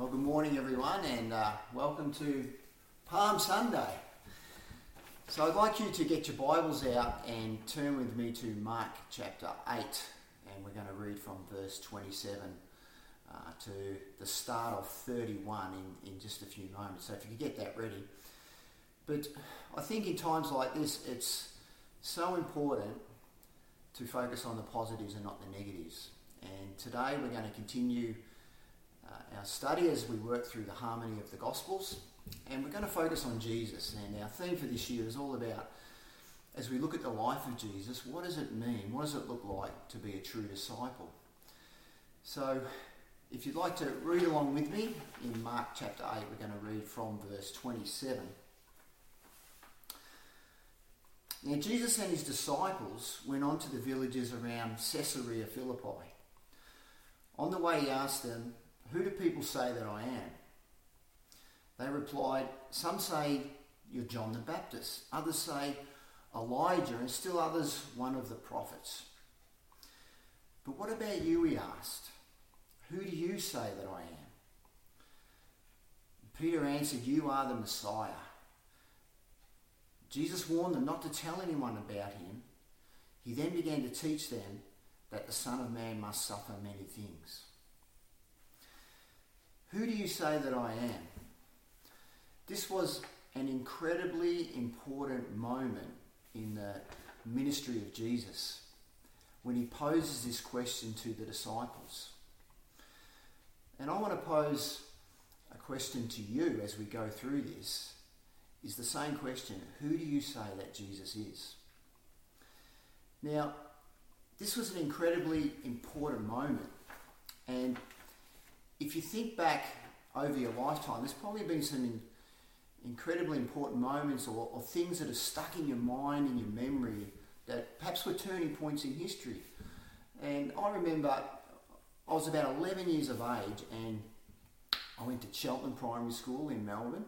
Well, good morning, everyone, and uh, welcome to Palm Sunday. So, I'd like you to get your Bibles out and turn with me to Mark chapter 8, and we're going to read from verse 27 uh, to the start of 31 in, in just a few moments. So, if you could get that ready. But I think in times like this, it's so important to focus on the positives and not the negatives. And today we're going to continue uh, our study as we work through the harmony of the Gospels. And we're going to focus on Jesus. And our theme for this year is all about, as we look at the life of Jesus, what does it mean? What does it look like to be a true disciple? So, if you'd like to read along with me in Mark chapter 8, we're going to read from verse 27. Now, Jesus and his disciples went on to the villages around Caesarea Philippi. On the way, he asked them, Who do people say that I am? They replied, Some say you're John the Baptist, others say Elijah, and still others one of the prophets. But what about you? He asked. Who do you say that I am? Peter answered, You are the Messiah. Jesus warned them not to tell anyone about him. He then began to teach them that the Son of Man must suffer many things. Who do you say that I am? This was an incredibly important moment in the ministry of Jesus when he poses this question to the disciples. And I want to pose a question to you as we go through this is the same question Who do you say that Jesus is? Now, this was an incredibly important moment. And if you think back over your lifetime, there's probably been some in, incredibly important moments or, or things that are stuck in your mind and your memory that perhaps were turning points in history. And I remember I was about 11 years of age and I went to Cheltenham Primary School in Melbourne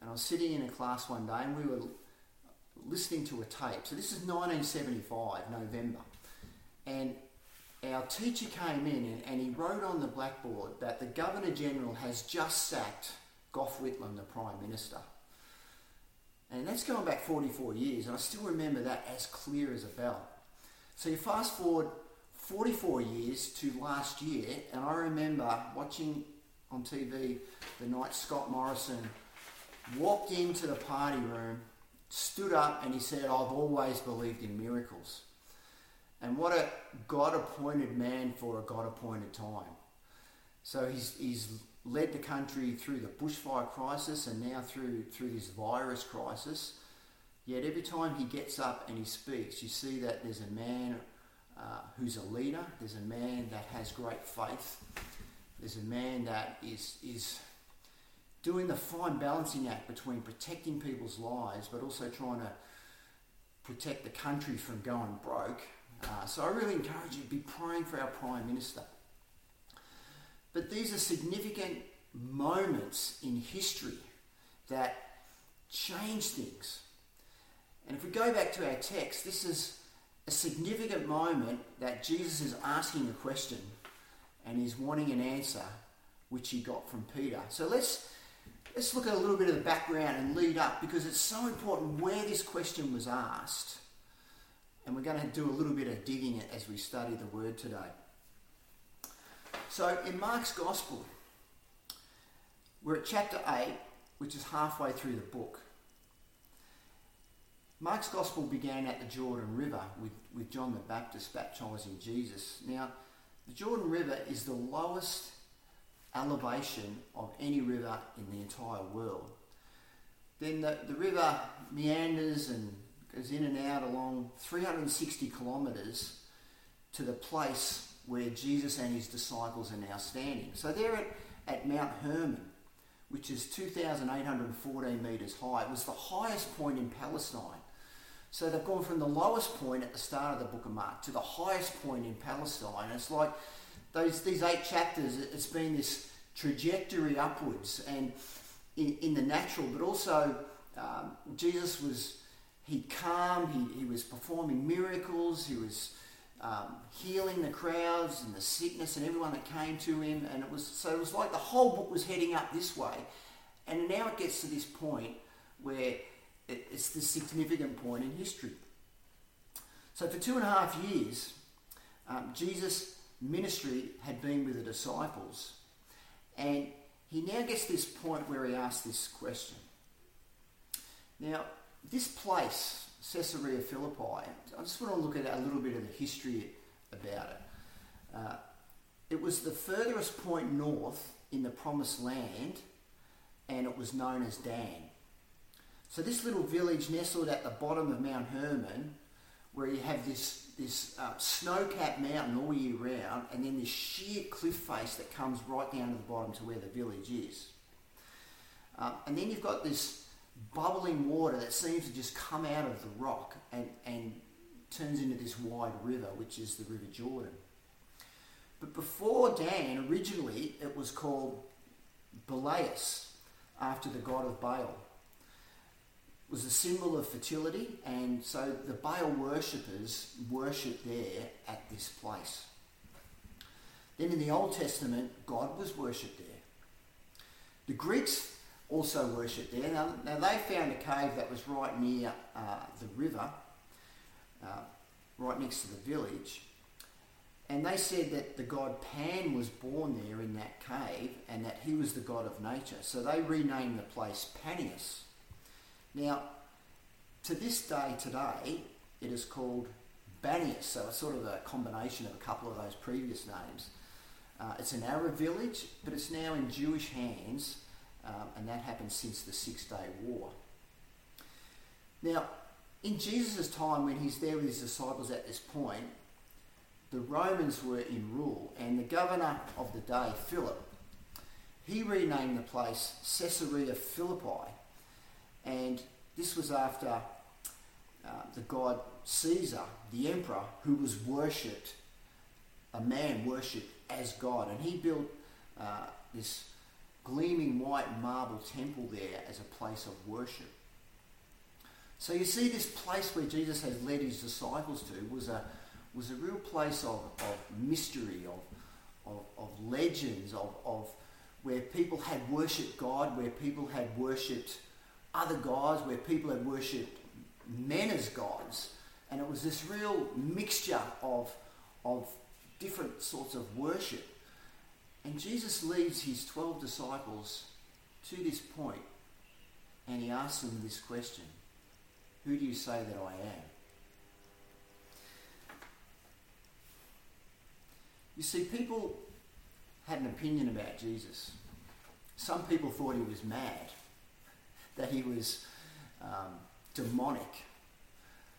and I was sitting in a class one day and we were listening to a tape. So this is 1975, November. And our teacher came in and, and he wrote on the blackboard that the Governor General has just sacked Gough Whitlam, the Prime Minister. And that's going back 44 years, and I still remember that as clear as a bell. So you fast forward 44 years to last year, and I remember watching on TV the night Scott Morrison walked into the party room, stood up, and he said, I've always believed in miracles. And what a God appointed man for a God appointed time. So he's, he's led the country through the bushfire crisis and now through, through this virus crisis. Yet every time he gets up and he speaks, you see that there's a man uh, who's a leader, there's a man that has great faith, there's a man that is, is doing the fine balancing act between protecting people's lives but also trying to protect the country from going broke. Uh, so I really encourage you to be praying for our Prime Minister. But these are significant moments in history that change things. And if we go back to our text, this is a significant moment that Jesus is asking a question and he's wanting an answer which he got from Peter. So let's let's look at a little bit of the background and lead up because it's so important where this question was asked. And we're going to do a little bit of digging as we study the word today. So in Mark's Gospel, we're at chapter 8, which is halfway through the book. Mark's Gospel began at the Jordan River with, with John the Baptist baptizing Jesus. Now, the Jordan River is the lowest elevation of any river in the entire world. Then the, the river meanders and goes in and out along 360 kilometres to the place where Jesus and his disciples are now standing. So they're at, at Mount Hermon, which is 2,814 metres high. It was the highest point in Palestine. So they've gone from the lowest point at the start of the book of Mark to the highest point in Palestine. It's like those these eight chapters, it's been this trajectory upwards and in, in the natural, but also um, Jesus was he calm, he, he was performing miracles, he was um, healing the crowds and the sickness and everyone that came to him. And it was so it was like the whole book was heading up this way. And now it gets to this point where it, it's the significant point in history. So for two and a half years, um, Jesus' ministry had been with the disciples, and he now gets to this point where he asks this question. Now, this place, Caesarea Philippi, I just want to look at a little bit of the history about it. Uh, it was the furthest point north in the Promised Land, and it was known as Dan. So this little village nestled at the bottom of Mount Hermon, where you have this, this uh, snow-capped mountain all year round, and then this sheer cliff face that comes right down to the bottom to where the village is. Uh, and then you've got this bubbling water that seems to just come out of the rock and, and turns into this wide river, which is the River Jordan. But before Dan, originally it was called Belias, after the god of Baal. It was a symbol of fertility, and so the Baal worshippers worshipped there at this place. Then in the Old Testament, God was worshipped there. The Greeks also worshipped there. Now, now they found a cave that was right near uh, the river, uh, right next to the village. And they said that the god Pan was born there in that cave and that he was the god of nature. So they renamed the place Panias. Now, to this day today, it is called Banias. So it's sort of a combination of a couple of those previous names. Uh, it's an Arab village, but it's now in Jewish hands um, and that happened since the Six Day War. Now, in Jesus' time, when he's there with his disciples at this point, the Romans were in rule, and the governor of the day, Philip, he renamed the place Caesarea Philippi, and this was after uh, the god Caesar, the emperor, who was worshipped, a man worshipped as God, and he built uh, this gleaming white marble temple there as a place of worship. So you see, this place where Jesus has led his disciples to was a, was a real place of, of mystery, of, of, of legends, of, of where people had worshipped God, where people had worshipped other gods, where people had worshipped men as gods. And it was this real mixture of, of different sorts of worship. And Jesus leads his 12 disciples to this point and he asks them this question Who do you say that I am? You see, people had an opinion about Jesus. Some people thought he was mad, that he was um, demonic.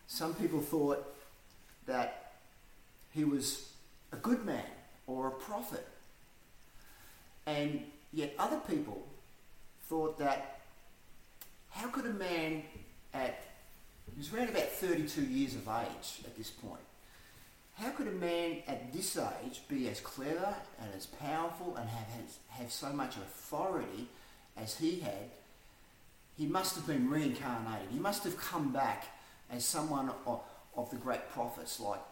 Some people thought that he was a good man or a prophet. And yet other people thought that how could a man at, he was around about 32 years of age at this point, how could a man at this age be as clever and as powerful and have, have so much authority as he had? He must have been reincarnated. He must have come back as someone of, of the great prophets like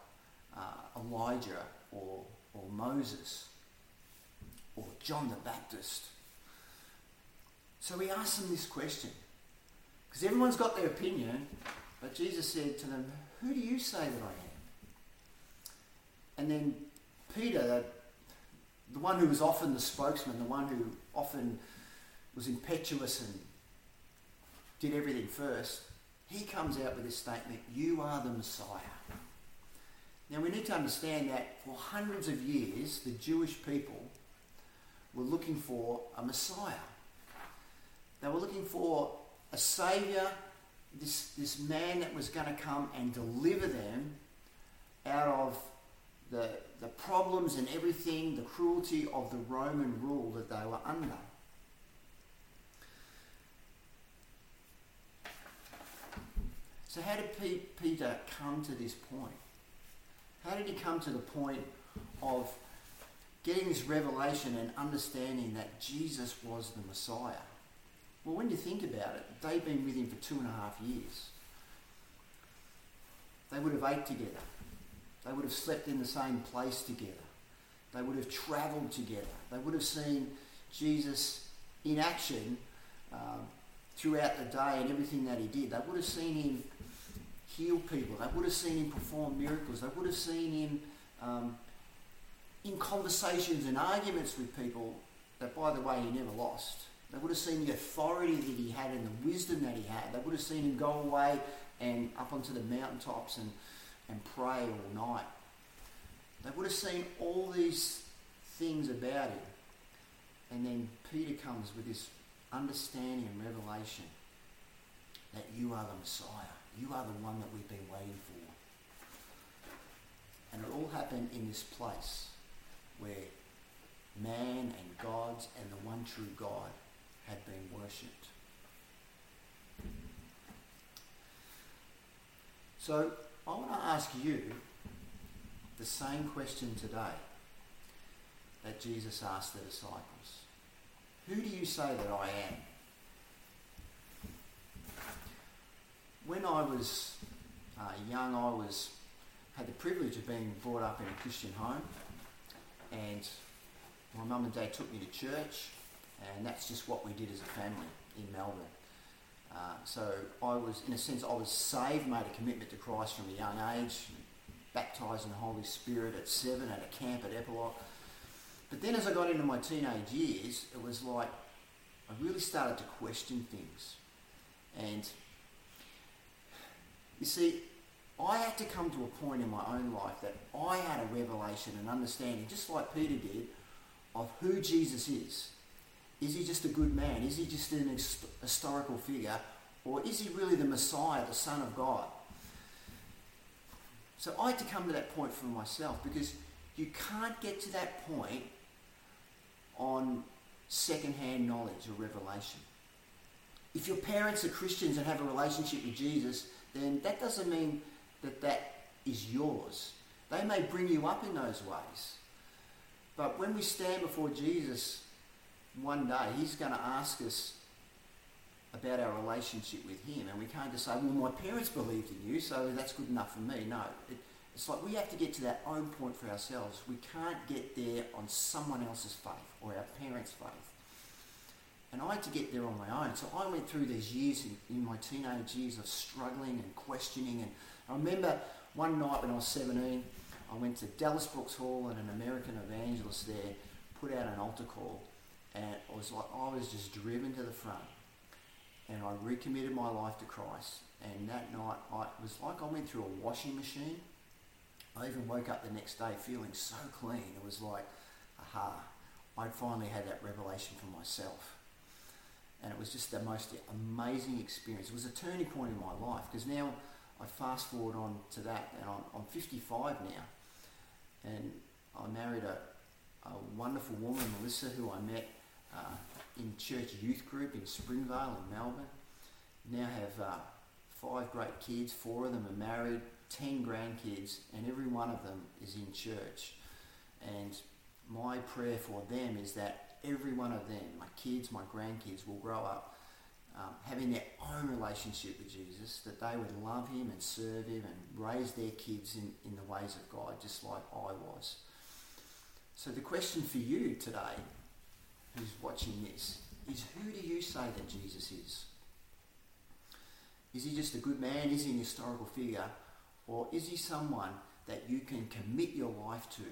uh, Elijah or, or Moses or John the Baptist? So he asked them this question. Because everyone's got their opinion, but Jesus said to them, Who do you say that I am? And then Peter, the one who was often the spokesman, the one who often was impetuous and did everything first, he comes out with this statement, You are the Messiah. Now we need to understand that for hundreds of years, the Jewish people were looking for a Messiah. They were looking for a Saviour, this, this man that was going to come and deliver them out of the, the problems and everything, the cruelty of the Roman rule that they were under. So, how did Peter come to this point? How did he come to the point of getting this revelation and understanding that Jesus was the Messiah. Well, when you think about it, they've been with him for two and a half years. They would have ate together. They would have slept in the same place together. They would have travelled together. They would have seen Jesus in action um, throughout the day and everything that he did. They would have seen him heal people. They would have seen him perform miracles. They would have seen him um, in conversations and arguments with people that, by the way, he never lost. They would have seen the authority that he had and the wisdom that he had. They would have seen him go away and up onto the mountaintops and, and pray all night. They would have seen all these things about him. And then Peter comes with this understanding and revelation that you are the Messiah. You are the one that we've been waiting for. And it all happened in this place where man and gods and the one true God had been worshipped. So I want to ask you the same question today that Jesus asked the disciples. Who do you say that I am? When I was uh, young, I was had the privilege of being brought up in a Christian home, and my mum and dad took me to church, and that's just what we did as a family in Melbourne. Uh, so I was, in a sense, I was saved, made a commitment to Christ from a young age, baptised in the Holy Spirit at seven at a camp at Epilogue. But then as I got into my teenage years, it was like I really started to question things. And you see, I had to come to a point in my own life that I had a revelation and understanding, just like Peter did, of who Jesus is. Is he just a good man? Is he just an historical figure? Or is he really the Messiah, the Son of God? So I had to come to that point for myself because you can't get to that point on second-hand knowledge or revelation. If your parents are Christians and have a relationship with Jesus, then that doesn't mean that that is yours. They may bring you up in those ways. But when we stand before Jesus one day, he's going to ask us about our relationship with him. And we can't just say, well, my parents believed in you, so that's good enough for me. No. It, it's like we have to get to that own point for ourselves. We can't get there on someone else's faith or our parents' faith. And I had to get there on my own. So I went through these years in, in my teenage years of struggling and questioning. And I remember one night when I was 17, I went to Dallas Brooks Hall and an American evangelist there put out an altar call. And it was like I was just driven to the front. And I recommitted my life to Christ. And that night, I, it was like I went through a washing machine. I even woke up the next day feeling so clean. It was like, aha, I'd finally had that revelation for myself. And it was just the most amazing experience. It was a turning point in my life because now I fast forward on to that and I'm, I'm 55 now. And I married a, a wonderful woman, Melissa, who I met uh, in church youth group in Springvale in Melbourne. Now have uh, five great kids, four of them are married, ten grandkids, and every one of them is in church. And my prayer for them is that every one of them, my kids, my grandkids, will grow up um, having their own relationship with Jesus, that they would love him and serve him and raise their kids in, in the ways of God, just like I was. So the question for you today, who's watching this, is who do you say that Jesus is? Is he just a good man? Is he an historical figure? Or is he someone that you can commit your life to?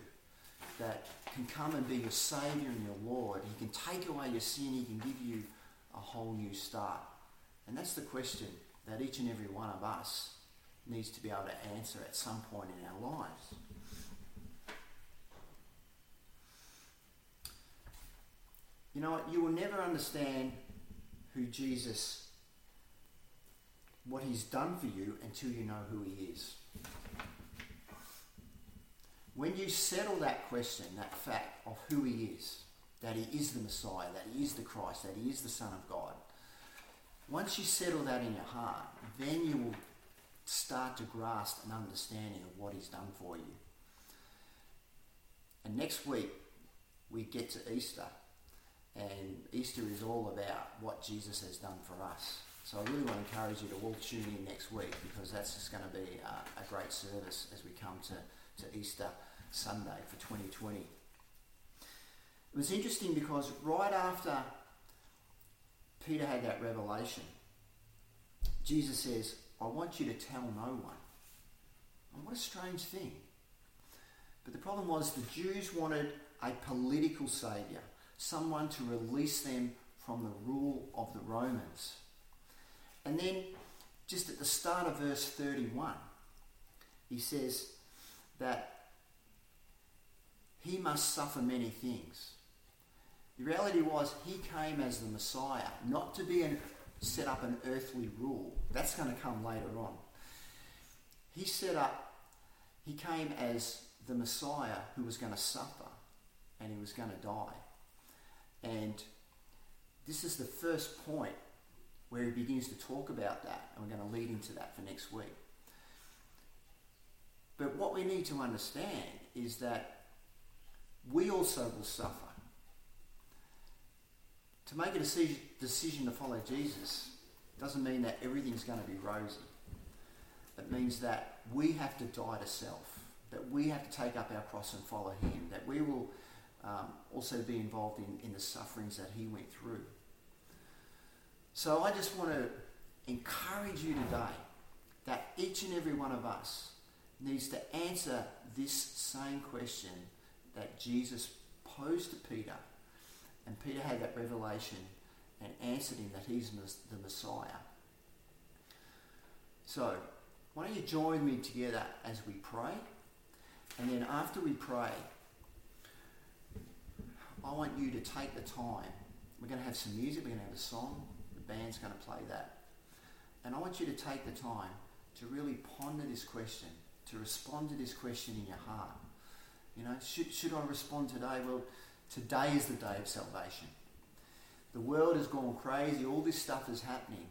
That can come and be your Saviour and your Lord. He can take away your sin. He can give you a whole new start? And that's the question that each and every one of us needs to be able to answer at some point in our lives. You know what? You will never understand who Jesus, what he's done for you until you know who he is. When you settle that question, that fact of who he is, that he is the Messiah, that he is the Christ, that he is the Son of God. Once you settle that in your heart, then you will start to grasp an understanding of what he's done for you. And next week, we get to Easter. And Easter is all about what Jesus has done for us. So I really want to encourage you to all tune in next week because that's just going to be a, a great service as we come to, to Easter Sunday for 2020. It was interesting because right after Peter had that revelation, Jesus says, I want you to tell no one. And what a strange thing. But the problem was the Jews wanted a political saviour, someone to release them from the rule of the Romans. And then, just at the start of verse 31, he says that he must suffer many things. The reality was he came as the Messiah, not to be an, set up an earthly rule. That's going to come later on. He set up, he came as the Messiah who was going to suffer and he was going to die. And this is the first point where he begins to talk about that, and we're going to lead into that for next week. But what we need to understand is that we also will suffer. To make a decision, decision to follow Jesus doesn't mean that everything's going to be rosy. It means that we have to die to self, that we have to take up our cross and follow Him, that we will um, also be involved in, in the sufferings that He went through. So I just want to encourage you today that each and every one of us needs to answer this same question that Jesus posed to Peter. And Peter had that revelation and answered him that he's the Messiah. So, why don't you join me together as we pray? And then after we pray, I want you to take the time. We're going to have some music, we're going to have a song, the band's going to play that. And I want you to take the time to really ponder this question, to respond to this question in your heart. You know, should, should I respond today? Well, today is the day of salvation. The world has gone crazy, all this stuff is happening.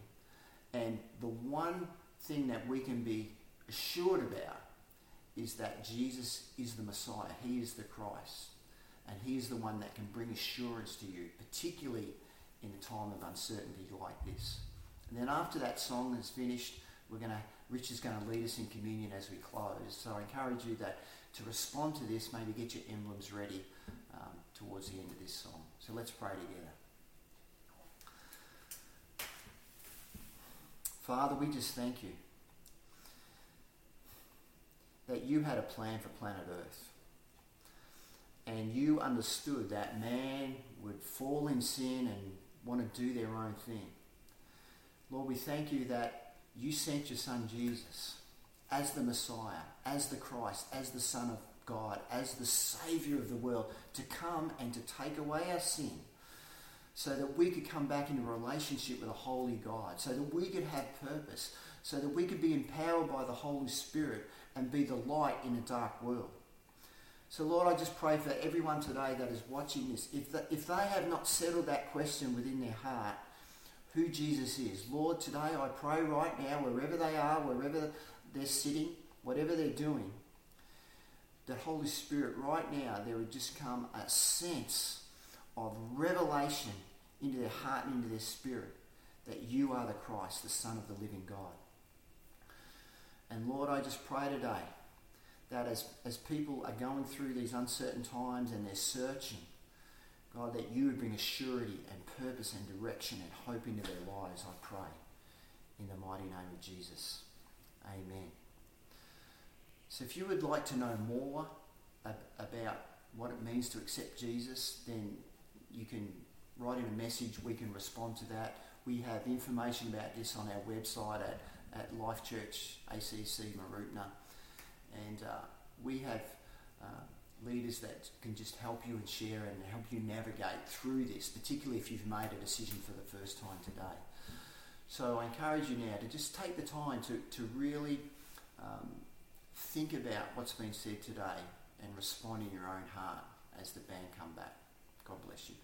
And the one thing that we can be assured about is that Jesus is the Messiah. He is the Christ. And He is the one that can bring assurance to you, particularly in a time of uncertainty like this. And then after that song is finished, we're going to, Rich is going to lead us in communion as we close. So I encourage you that to respond to this, maybe get your emblems ready towards the end of this song. So let's pray together. Father, we just thank you that you had a plan for planet Earth. And you understood that man would fall in sin and want to do their own thing. Lord, we thank you that you sent your son Jesus as the Messiah, as the Christ, as the Son of God, as the Saviour of the world, to come and to take away our sin so that we could come back into relationship with a holy God, so that we could have purpose, so that we could be empowered by the Holy Spirit and be the light in a dark world. So, Lord, I just pray for everyone today that is watching this. If, the, if they have not settled that question within their heart, who Jesus is, Lord, today I pray right now, wherever they are, wherever they're sitting, whatever they're doing, that Holy Spirit, right now, there would just come a sense of revelation into their heart and into their spirit that you are the Christ, the Son of the living God. And Lord, I just pray today that as, as people are going through these uncertain times and they're searching, God, that you would bring a surety and purpose and direction and hope into their lives, I pray. In the mighty name of Jesus. Amen. So if you would like to know more ab- about what it means to accept Jesus, then you can write in a message. We can respond to that. We have information about this on our website at, at Life Church ACC Mooroopna. And uh, we have uh, leaders that can just help you and share and help you navigate through this, particularly if you've made a decision for the first time today. So I encourage you now to just take the time to, to really um, think about what's been said today and respond in your own heart as the band come back. God bless you.